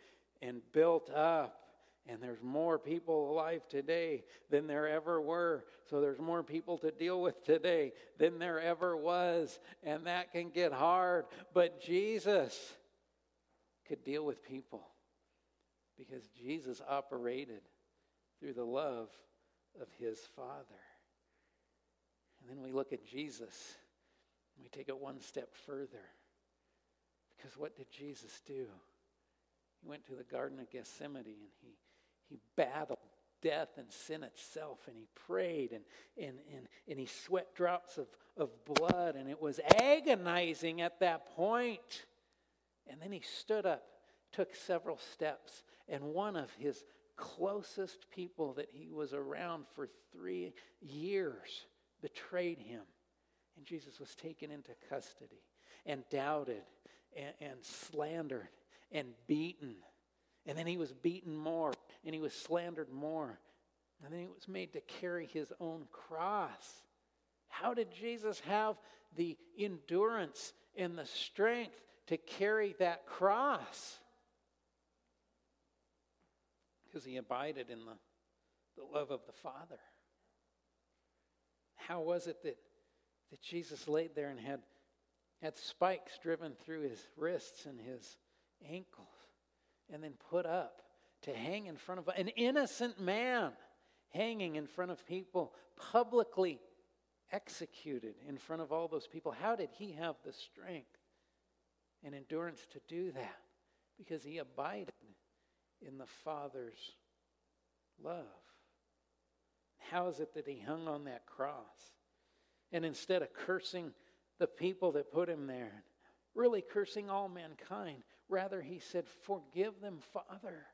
and built up. And there's more people alive today than there ever were. So there's more people to deal with today than there ever was. And that can get hard. But Jesus could deal with people because Jesus operated through the love of his Father. Look at Jesus we take it one step further. Because what did Jesus do? He went to the Garden of Gethsemane and he he battled death and sin itself and he prayed and, and, and, and he sweat drops of, of blood and it was agonizing at that point. And then he stood up, took several steps, and one of his closest people that he was around for three years betrayed him. And Jesus was taken into custody and doubted and, and slandered and beaten. And then he was beaten more and he was slandered more. And then he was made to carry his own cross. How did Jesus have the endurance and the strength to carry that cross? Because he abided in the, the love of the Father. How was it that, that Jesus laid there and had, had spikes driven through his wrists and his ankles and then put up to hang in front of an innocent man hanging in front of people, publicly executed in front of all those people. How did he have the strength and endurance to do that? Because he abided in the Father's love. How is it that he hung on that cross? And instead of cursing the people that put him there, really cursing all mankind, rather he said, Forgive them, Father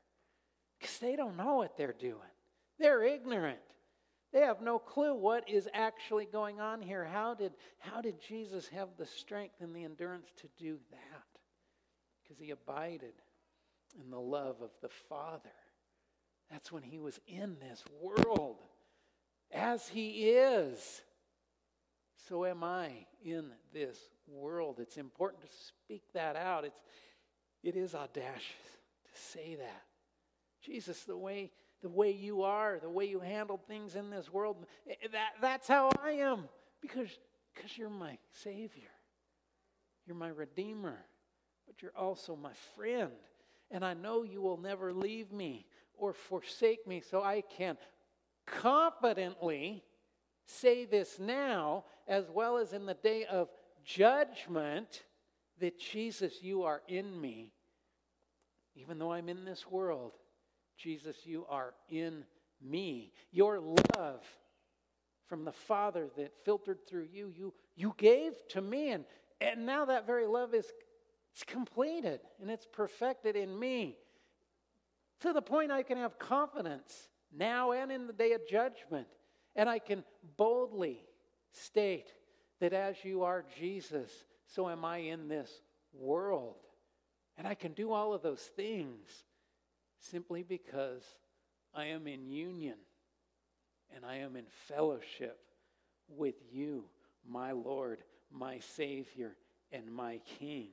because they don't know what they're doing. They're ignorant. They have no clue what is actually going on here. How did, how did Jesus have the strength and the endurance to do that? Because he abided in the love of the Father. That's when he was in this world. As he is, so am I in this world. It's important to speak that out. It's, it is audacious to say that. Jesus, the way the way you are, the way you handle things in this world, eh, that, that's how I am. Because because you're my Savior. You're my Redeemer. But you're also my friend. And I know you will never leave me or forsake me. So I can confidently say this now, as well as in the day of judgment, that Jesus, you are in me. Even though I'm in this world, Jesus, you are in me. Your love from the Father that filtered through you, you, you gave to me. And, and now that very love is it's completed and it's perfected in me to the point I can have confidence now and in the day of judgment. And I can boldly state that as you are Jesus, so am I in this world. And I can do all of those things simply because I am in union and I am in fellowship with you, my Lord, my Savior, and my King.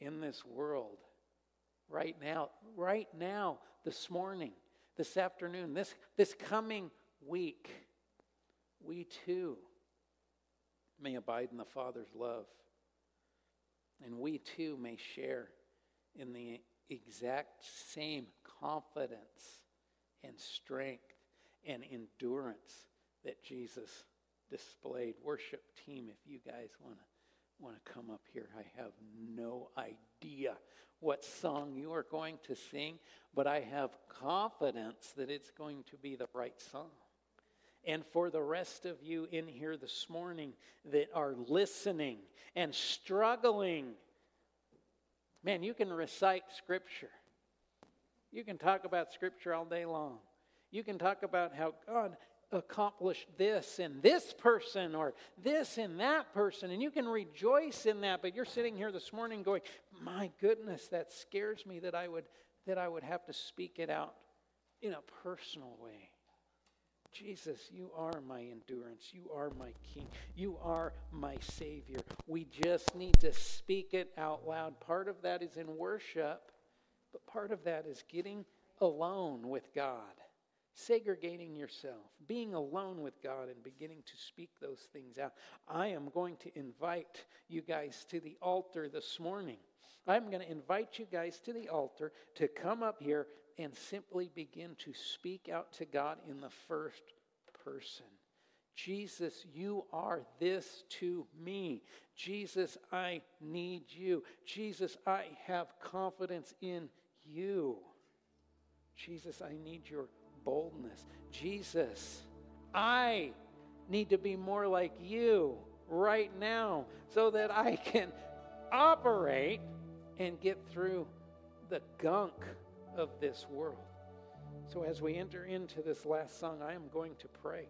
In this world, right now, right now, this morning, this afternoon, this, this coming week, we too may abide in the Father's love. And we too may share in the exact same confidence and strength and endurance that Jesus displayed. Worship team, if you guys want to want to come up here, I have no idea what song you are going to sing, but I have confidence that it's going to be the right song. And for the rest of you in here this morning that are listening and struggling, man, you can recite Scripture. You can talk about Scripture all day long. You can talk about how God accomplished this in this person or this in that person, and you can rejoice in that. But you're sitting here this morning going, "My goodness, that scares me that I would that I would have to speak it out in a personal way." Jesus, you are my endurance. You are my King. You are my Savior. We just need to speak it out loud. Part of that is in worship. But part of that is getting alone with God, segregating yourself, being alone with God, and beginning to speak those things out. I am going to invite you guys to the altar this morning. I'm going to invite you guys to the altar to come up here and simply begin to speak out to God in the first person. Jesus, you are this to me. Jesus, I need you. Jesus, I have confidence in you. Jesus, I need your boldness. Jesus, I need to be more like you right now so that I can operate and get through the gunk of this world. So, as we enter into this last song, I am going to pray.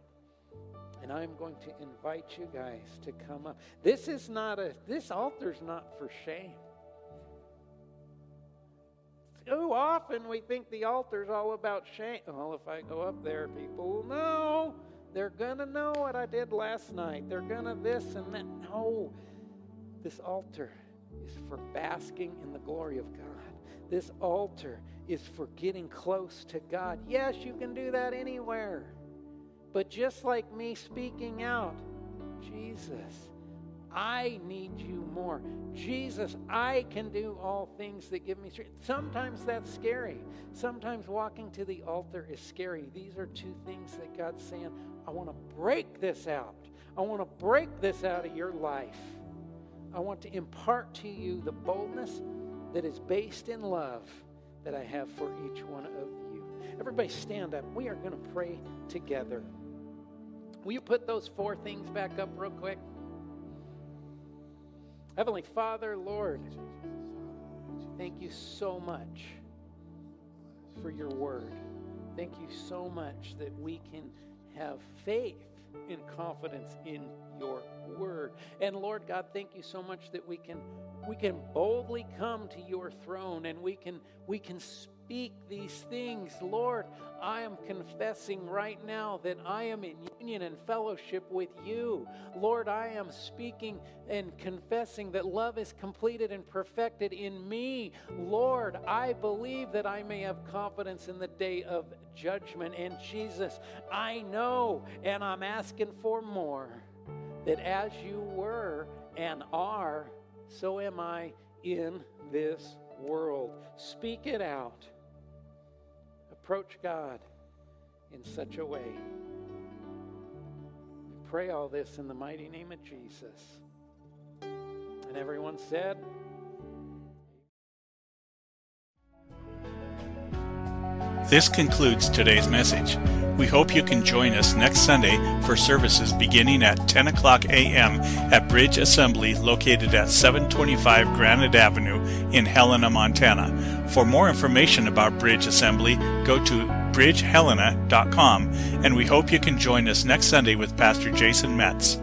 And I'm going to invite you guys to come up. This is not a, this altar's not for shame too often we think the altar's all about shame. Well, if I go up there, people will know. They're going to know what I did last night. They're going to this and that. No. This altar is for basking in the glory of God. This altar is for getting close to God. Yes, you can do that anywhere. But just like me speaking out, Jesus, I need you more. Jesus, I can do all things that give me strength. Sometimes that's scary. Sometimes walking to the altar is scary. These are two things that God's saying, I want to break this out. I want to break this out of your life. I want to impart to you the boldness that is based in love that I have for each one of you. Everybody stand up. We are going to pray together. Will you put those four things back up real quick? Heavenly Father, Lord, thank you so much for your word. Thank you so much that we can have faith and confidence in your word. And Lord God, thank you so much that we can we can boldly come to your throne and we can we can speak speak these things. Lord, I am confessing right now that I am in union and fellowship with you. Lord, I am speaking and confessing that love is completed and perfected in me. Lord, I believe that I may have confidence in the day of judgment. And Jesus, I know and I'm asking for more that as you were and are, so am I in this world. Speak it out approach God in such a way. We pray all this in the mighty name of Jesus. And everyone said, This concludes today's message. We hope you can join us next Sunday for services beginning at 10 o'clock a.m. at Bridge Assembly located at 725 Granite Avenue in Helena, Montana. For more information about Bridge Assembly, go to bridgehelena.com and we hope you can join us next Sunday with Pastor Jason Metz.